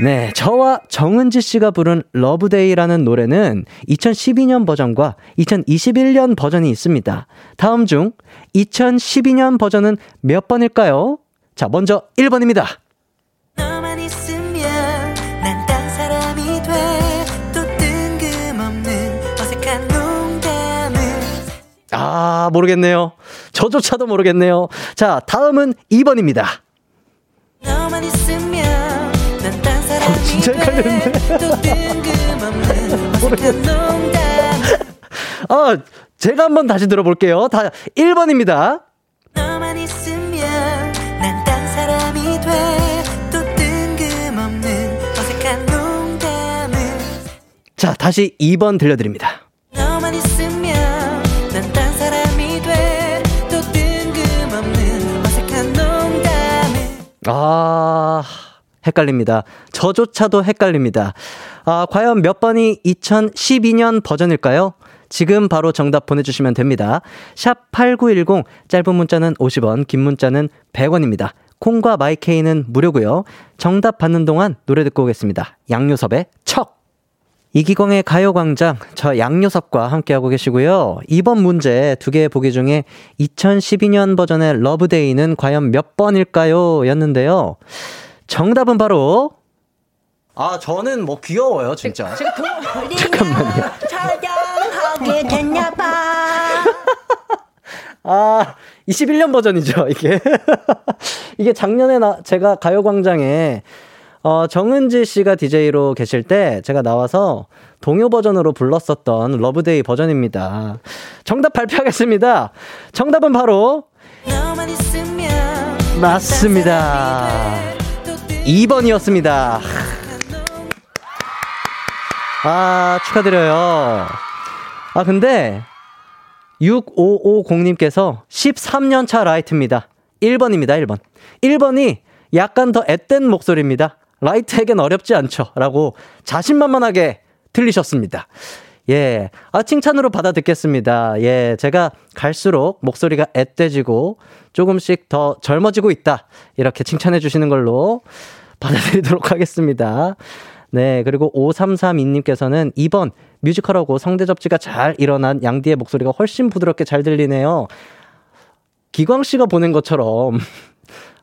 네, 저와 정은지 씨가 부른 Love Day라는 노래는 2012년 버전과 2021년 버전이 있습니다. 다음 중 2012년 버전은 몇 번일까요? 자, 먼저 1번입니다. 아, 모르겠네요. 저조차도 모르겠네요. 자, 다음은 2번입니다. 너만 있으면 난딴 사람이 어, 진짜 뜬금없는 [LAUGHS] 어색한 농담 아, 제가 한번 다시 들어볼게요. 다 1번입니다. 너만 있으면 난딴 사람이 돼또 뜬금없는 어색한 농담을 자, 다시 2번 들려드립니다. 아, 헷갈립니다. 저조차도 헷갈립니다. 아, 과연 몇 번이 2012년 버전일까요? 지금 바로 정답 보내주시면 됩니다. 샵 8910, 짧은 문자는 50원, 긴 문자는 100원입니다. 콩과 마이케이는 무료고요 정답 받는 동안 노래 듣고 오겠습니다. 양요섭의 척! 이기광의 가요광장, 저 양요섭과 함께하고 계시고요. 이번 문제 두 개의 보기 중에 2012년 버전의 러브데이는 과연 몇 번일까요? 였는데요. 정답은 바로, 아, 저는 뭐 귀여워요, 진짜. [LAUGHS] 잠깐만요. 촬영하게 됐냐 봐. [LAUGHS] 아, 21년 버전이죠, 이게. [LAUGHS] 이게 작년에 나, 제가 가요광장에, 어, 정은지 씨가 DJ로 계실 때 제가 나와서 동요 버전으로 불렀었던 Love Day 버전입니다. 정답 발표하겠습니다. 정답은 바로, 맞습니다. 2번이었습니다. 아, 축하드려요. 아, 근데 6550님께서 13년차 라이트입니다. 1번입니다, 1번. 1번이 약간 더 앳된 목소리입니다. 라이트에겐 어렵지 않죠. 라고 자신만만하게 틀리셨습니다. 예. 아, 칭찬으로 받아 듣겠습니다. 예. 제가 갈수록 목소리가 앳돼지고 조금씩 더 젊어지고 있다. 이렇게 칭찬해 주시는 걸로 받아들이도록 하겠습니다. 네. 그리고 5332님께서는 2번 뮤지컬하고 성대 접지가 잘 일어난 양디의 목소리가 훨씬 부드럽게 잘 들리네요. 기광 씨가 보낸 것처럼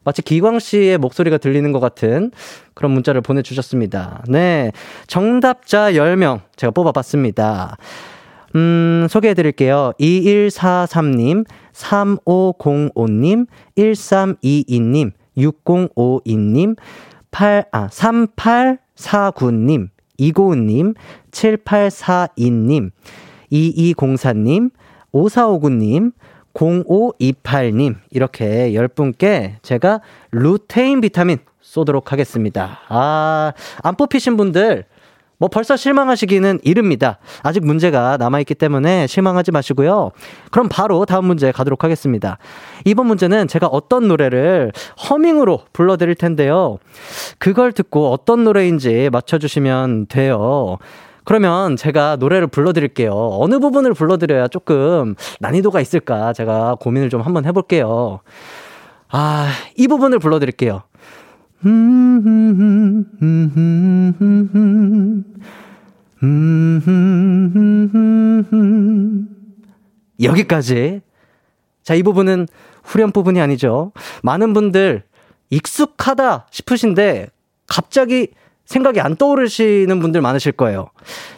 마치 기광 씨의 목소리가 들리는 것 같은 그런 문자를 보내주셨습니다. 네. 정답자 10명 제가 뽑아봤습니다. 음, 소개해 드릴게요. 2143님, 3505님, 1322님, 6052님, 8, 아, 3849님, 이고은님, 7842님, 2204님, 5459님, 0528님, 이렇게 10분께 제가 루테인 비타민 쏘도록 하겠습니다. 아, 안 뽑히신 분들, 뭐 벌써 실망하시기는 이릅니다. 아직 문제가 남아있기 때문에 실망하지 마시고요. 그럼 바로 다음 문제 가도록 하겠습니다. 이번 문제는 제가 어떤 노래를 허밍으로 불러드릴 텐데요. 그걸 듣고 어떤 노래인지 맞춰주시면 돼요. 그러면 제가 노래를 불러드릴게요. 어느 부분을 불러드려야 조금 난이도가 있을까 제가 고민을 좀 한번 해볼게요. 아, 이 부분을 불러드릴게요. 여기까지. 자, 이 부분은 후렴 부분이 아니죠. 많은 분들 익숙하다 싶으신데 갑자기 생각이 안 떠오르시는 분들 많으실 거예요.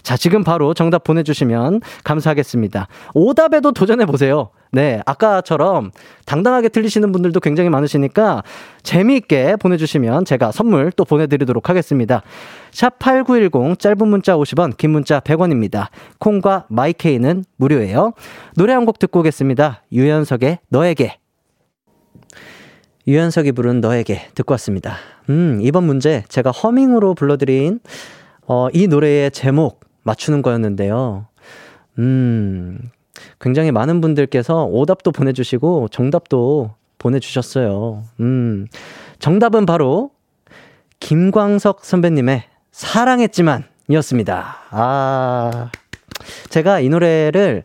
자, 지금 바로 정답 보내주시면 감사하겠습니다. 오답에도 도전해보세요. 네, 아까처럼 당당하게 틀리시는 분들도 굉장히 많으시니까 재미있게 보내주시면 제가 선물 또 보내드리도록 하겠습니다. 샵8910 짧은 문자 50원, 긴 문자 100원입니다. 콩과 마이케이는 무료예요. 노래 한 곡 듣고 오겠습니다. 유연석의 너에게. 유연석이 부른 너에게 듣고 왔습니다. 음, 이번 문제 제가 허밍으로 불러드린 어, 이 노래의 제목 맞추는 거였는데요. 음, 굉장히 많은 분들께서 오답도 보내주시고 정답도 보내주셨어요. 음, 정답은 바로 김광석 선배님의 사랑했지만 이었습니다. 아, 제가 이 노래를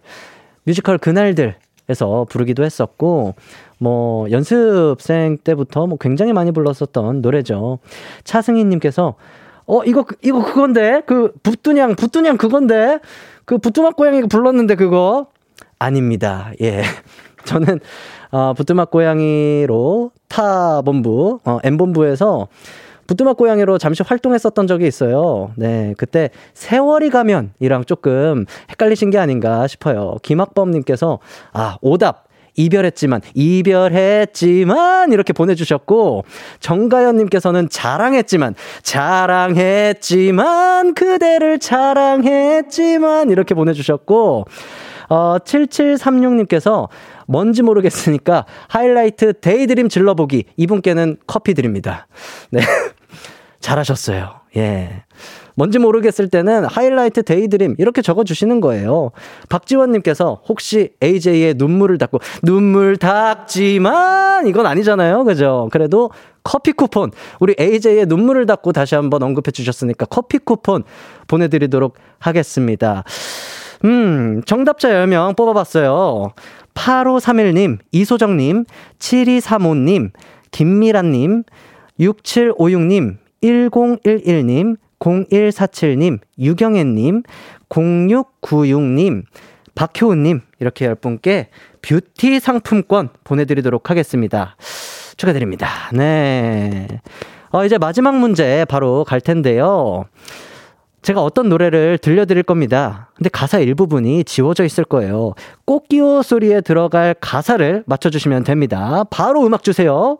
뮤지컬 그날들에서 부르기도 했었고, 뭐, 연습생 때부터 뭐 굉장히 많이 불렀었던 노래죠. 차승희님께서, 어, 이거, 이거 그건데? 그, 부뚜냥, 부뚜냥 그건데? 그 부뚜막 고양이가 불렀는데 그거? 아닙니다. 예. [LAUGHS] 저는, 어, 부뚜막 고양이로 타 본부, 어, M본부에서 부뚜막 고양이로 잠시 활동했었던 적이 있어요. 네, 그때 세월이 가면이랑 조금 헷갈리신 게 아닌가 싶어요. 김학범님께서 아 오답 이별했지만 이별했지만 이렇게 보내주셨고 정가연님께서는 자랑했지만 자랑했지만 그대를 자랑했지만 이렇게 보내주셨고 어 7736님께서 뭔지 모르겠으니까 하이라이트 Daydream 질러보기 이분께는 커피 드립니다. 네. [LAUGHS] 잘하셨어요. 예. 뭔지 모르겠을 때는 하이라이트 Daydream 이렇게 적어주시는 거예요. 박지원님께서 혹시 AJ의 눈물을 닦고 눈물 닦지만 이건 아니잖아요. 그죠? 그래도 커피 쿠폰 우리 AJ의 눈물을 닦고 다시 한번 언급해 주셨으니까 커피 쿠폰 보내드리도록 하겠습니다. 음, 정답자 10명 뽑아봤어요. 8531님, 이소정님, 7235님, 김미란님, 6756님, 1011님, 0147님, 유경애님, 0696님, 박효은님, 이렇게 10분께 뷰티 상품권 보내드리도록 하겠습니다. 축하드립니다. 네. 어, 이제 마지막 문제 바로 갈 텐데요. 제가 어떤 노래를 들려드릴 겁니다. 근데 가사 일부분이 지워져 있을 거예요. 꽃기호 소리에 들어갈 가사를 맞춰주시면 됩니다. 바로 음악 주세요.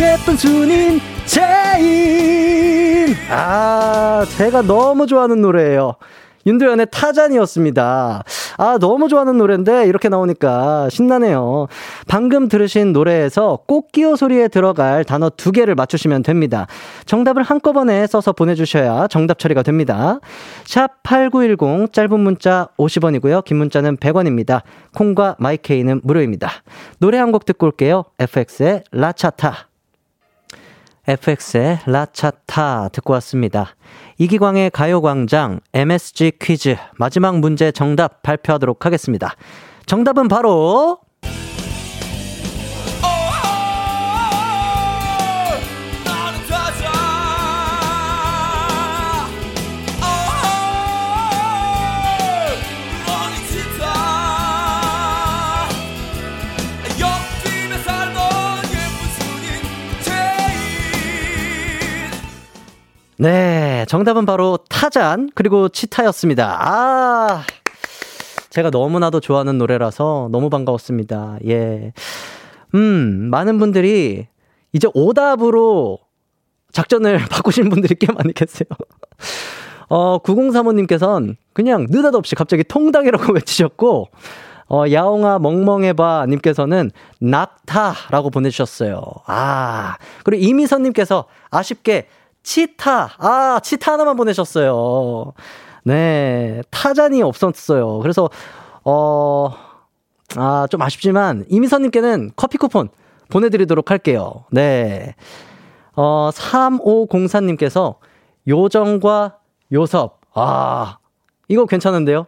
예쁜 순인 제인. 아, 제가 너무 좋아하는 노래예요. 윤도현의 타잔이었습니다. 아, 너무 좋아하는 노래인데 이렇게 나오니까 신나네요. 방금 들으신 노래에서 꽃기호 소리에 들어갈 단어 두 개를 맞추시면 됩니다. 정답을 한꺼번에 써서 보내주셔야 정답 처리가 됩니다. 샵 8910 짧은 문자 50원이고요. 긴 문자는 100원입니다. 콩과 마이케이는 무료입니다. 노래 한 곡 듣고 올게요. FX의 라차타. FX의 라차타 듣고 왔습니다. 이기광의 가요광장 MSG 퀴즈 마지막 문제 정답 발표하도록 하겠습니다. 정답은 바로 네, 정답은 바로 타잔 그리고 치타였습니다. 아, 제가 너무나도 좋아하는 노래라서 너무 반가웠습니다. 예. 음, 많은 분들이 이제 오답으로 작전을 [LAUGHS] 바꾸신 분들이 꽤 많이 계세요. 어, 9035님께서는 그냥 느닷없이 갑자기 통닭이라고 [LAUGHS] 외치셨고, 어, 야옹아 멍멍해봐 님께서는 낙타라고 보내주셨어요. 아, 그리고 이미선님께서 아쉽게 치타. 아, 치타 하나만 보내셨어요. 네. 타잔이 없었어요. 그래서, 어, 아, 좀 아쉽지만, 이미선님께는 커피 쿠폰 보내드리도록 할게요. 네. 어, 3504님께서 요정과 요섭. 아, 이거 괜찮은데요?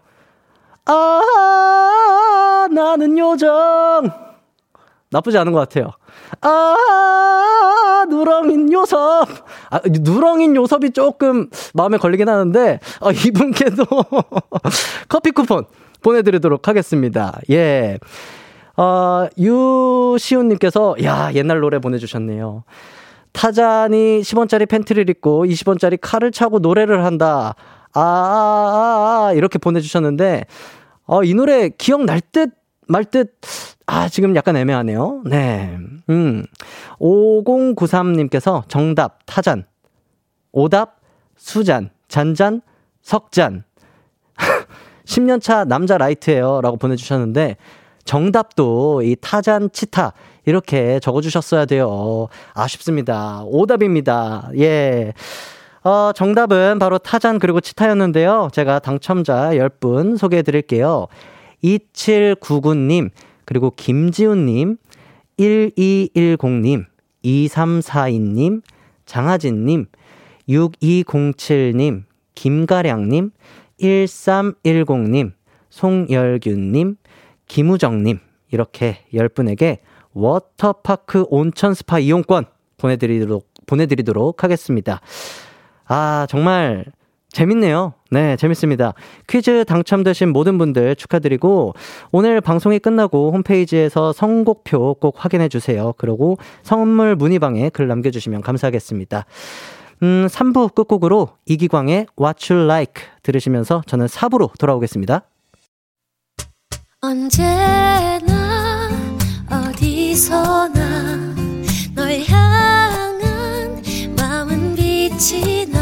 아, 나는 요정. 나쁘지 않은 것 같아요. 아, 누렁인 요섭. 아, 누렁인 요섭이 조금 마음에 걸리긴 하는데, 아, 이분께도 [LAUGHS] 커피 쿠폰 보내드리도록 하겠습니다. 예. 어, 유시훈님께서, 야, 옛날 노래 보내주셨네요. 타잔이 10원짜리 팬티를 입고 20원짜리 칼을 차고 노래를 한다. 아, 아, 아, 아 이렇게 보내주셨는데, 어, 이 노래 기억날 듯, 말 듯, 아, 지금 약간 애매하네요. 네. 음. 5093님께서 정답, 타잔. 오답, 수잔, 잔잔, 석잔. [LAUGHS] 10년차 남자 라이트예요. 라고 보내주셨는데, 정답도 이 타잔, 치타, 이렇게 적어주셨어야 돼요. 아쉽습니다. 오답입니다. 예. 어, 정답은 바로 타잔 그리고 치타였는데요. 제가 당첨자 10분 소개해 드릴게요. 2799님, 그리고 김지훈님, 1210님, 2342님, 장하진님, 6207님, 김가량님, 1310님, 송열균님, 김우정님, 이렇게 10분에게 워터파크 온천 스파 이용권 보내드리도록, 보내드리도록 하겠습니다. 아, 정말 재밌네요. 네, 재밌습니다. 퀴즈 당첨되신 모든 분들 축하드리고, 오늘 방송이 끝나고 홈페이지에서 선곡표 꼭 확인해 주세요. 그리고 선물 문의방에 글 남겨 주시면 감사하겠습니다. 음, 3부 끝곡으로 이기광의 What You Like 들으시면서 저는 4부로 돌아오겠습니다. 언제나 어디서나 널 향한 마음은 빛이 나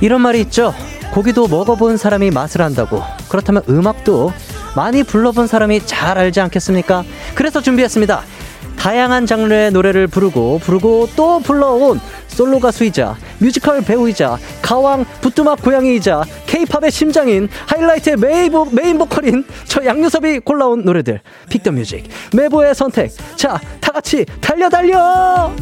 이런 말이 있죠. 고기도 먹어본 사람이 맛을 안다고. 그렇다면 음악도 많이 불러본 사람이 잘 알지 않겠습니까? 그래서 준비했습니다. 다양한 장르의 노래를 부르고 부르고 또 불러온 솔로 가수이자 뮤지컬 배우이자 가왕 부뚜막 고양이이자 케이팝의 심장인 하이라이트의 메인, 보, 메인 보컬인 저 양요섭이 골라온 노래들 Pick the Music 메보의 선택 자 다같이 달려 달려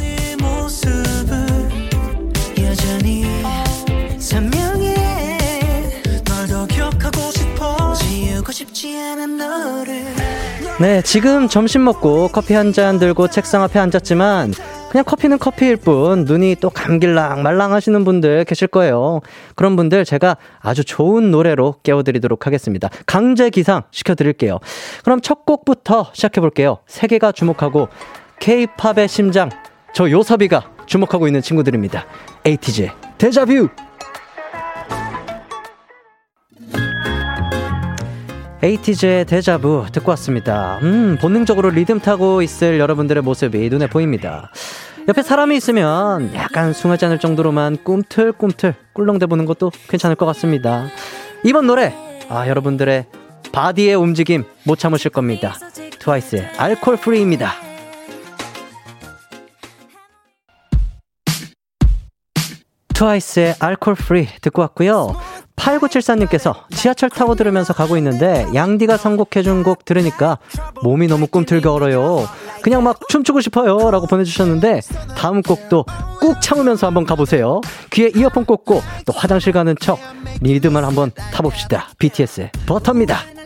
네, 지금 점심 먹고 커피 한 잔 들고 책상 앞에 앉았지만 그냥 커피는 커피일 뿐 눈이 또 감길랑 말랑 하시는 분들 계실 거예요. 그런 분들 제가 아주 좋은 노래로 깨워드리도록 하겠습니다. 강제 기상 시켜드릴게요. 그럼 첫 곡부터 시작해볼게요. 세계가 주목하고 K-팝의 심장 저 요섭이가 주목하고 있는 친구들입니다. 에이티즈의 데자뷰 에이티즈의 데자부 듣고 왔습니다. 음, 본능적으로 리듬 타고 있을 여러분들의 모습이 눈에 보입니다. 옆에 사람이 있으면 약간 숭하지 않을 정도로만 꿈틀꿈틀 꿀렁대 보는 것도 괜찮을 것 같습니다. 이번 노래, 아, 여러분들의 바디의 움직임 못 참으실 겁니다. 트와이스의 Alcohol-Free입니다. 트와이스의 Alcohol-Free 듣고 왔고요. 8974님께서 지하철 타고 들으면서 가고 있는데 양디가 선곡해준 곡 들으니까 몸이 너무 꿈틀게 얼어요. 그냥 막 춤추고 싶어요. 라고 보내주셨는데 다음 곡도 꾹 참으면서 한번 가보세요. 귀에 이어폰 꽂고 또 화장실 가는 척 리듬을 한번 타봅시다. BTS의 버터입니다.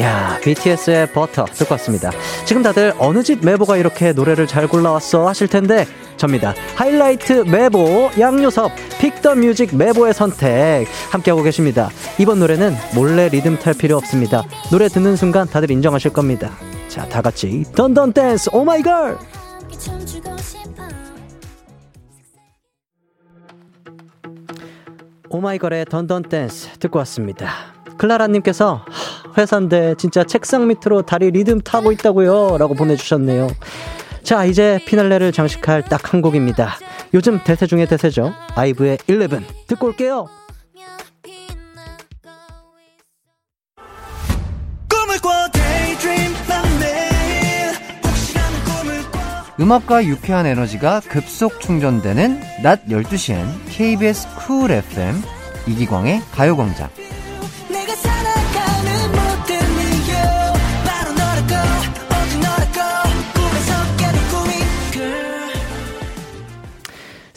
야, BTS의 버터 듣고 왔습니다. 지금 다들 어느 집 메보가 이렇게 노래를 잘 골라왔어 하실 텐데 접니다. 하이라이트 메보 양요섭 Pick the Music 메보의 선택 함께하고 계십니다. 이번 노래는 몰래 리듬 탈 필요 없습니다. 노래 듣는 순간 다들 인정하실 겁니다. 자, 다 같이 Dun Dun Dance 오 마이 걸. 오마이걸의 Dun Dun Dance 듣고 왔습니다. 클라라님께서 하, 회사인데 진짜 책상 밑으로 다리 리듬 타고 있다고요 라고 보내주셨네요. 자 이제 피날레를 장식할 딱 한 곡입니다. 요즘 대세 중의 대세죠. 아이브의 11 듣고 올게요. 음악과 유쾌한 에너지가 급속 충전되는 낮 12시엔 KBS 쿨 FM 이기광의 가요광장.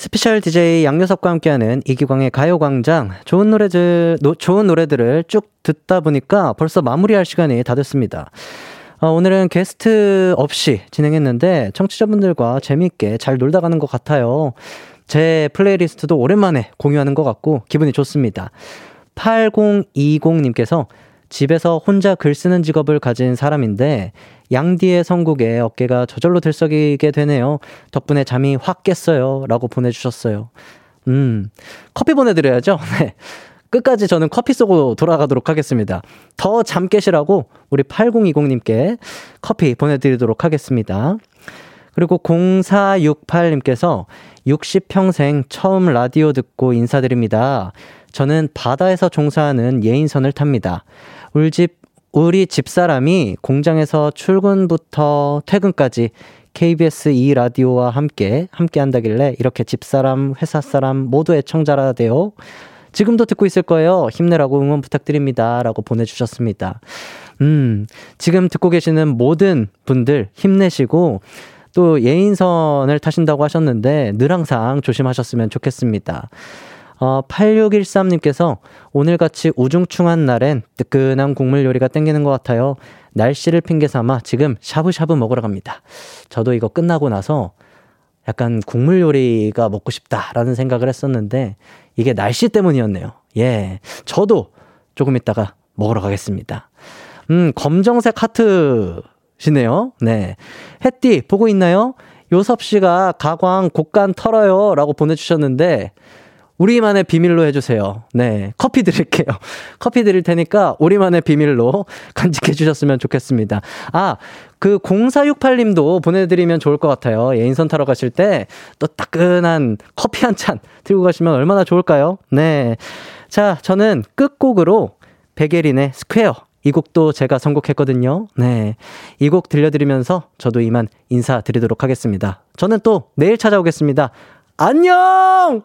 스페셜 DJ 양요섭과 함께하는 이기광의 가요광장. 좋은 노래들, 노, 좋은 노래들을 쭉 듣다 보니까 벌써 마무리할 시간이 다 됐습니다. 어, 오늘은 게스트 없이 진행했는데 청취자분들과 재미있게 잘 놀다 가는 것 같아요. 제 플레이리스트도 오랜만에 공유하는 것 같고 기분이 좋습니다. 8020님께서 집에서 혼자 글 쓰는 직업을 가진 사람인데 양디의 선곡에 어깨가 저절로 들썩이게 되네요. 덕분에 잠이 확 깼어요. 라고 보내주셨어요. 음, 커피 보내드려야죠. [LAUGHS] 네. 끝까지 저는 커피 쏘고 돌아가도록 하겠습니다. 더 잠 깨시라고 우리 8020님께 커피 보내드리도록 하겠습니다. 그리고 0468님께서 60평생 처음 라디오 듣고 인사드립니다. 저는 바다에서 종사하는 예인선을 탑니다. 우리 집, 우리 집사람이 공장에서 출근부터 퇴근까지 KBS 2 라디오와 함께, 함께 한다길래 이렇게 집사람, 회사 사람 모두 애청자라 돼요. 지금도 듣고 있을 거예요. 힘내라고 응원 부탁드립니다. 라고 보내주셨습니다. 음, 지금 듣고 계시는 모든 분들 힘내시고, 또 예인선을 타신다고 하셨는데 늘 항상 조심하셨으면 좋겠습니다. 어, 8613님께서 오늘같이 우중충한 날엔 뜨끈한 국물 요리가 땡기는 것 같아요. 날씨를 핑계 삼아 지금 샤브샤브 먹으러 갑니다. 저도 이거 끝나고 나서 약간 국물 요리가 먹고 싶다라는 생각을 했었는데 이게 날씨 때문이었네요. 예. 저도 조금 있다가 먹으러 가겠습니다. 음, 검정색 하트 시네요. 네. 햇띠, 보고 있나요? 요섭 씨가 가광 곡간 털어요. 라고 보내주셨는데, 우리만의 비밀로 해주세요. 네. 커피 드릴게요. [LAUGHS] 커피 드릴 테니까 우리만의 비밀로 [LAUGHS] 간직해 주셨으면 좋겠습니다. 아, 그 0468님도 보내드리면 좋을 것 같아요. 예인선 타러 가실 때 또 따끈한 커피 한 잔 들고 가시면 얼마나 좋을까요? 네. 자, 저는 끝곡으로 백예린의 Square. 이 곡도 제가 선곡했거든요. 네. 이 곡 들려드리면서 저도 이만 인사드리도록 하겠습니다. 저는 또 내일 찾아오겠습니다. 안녕!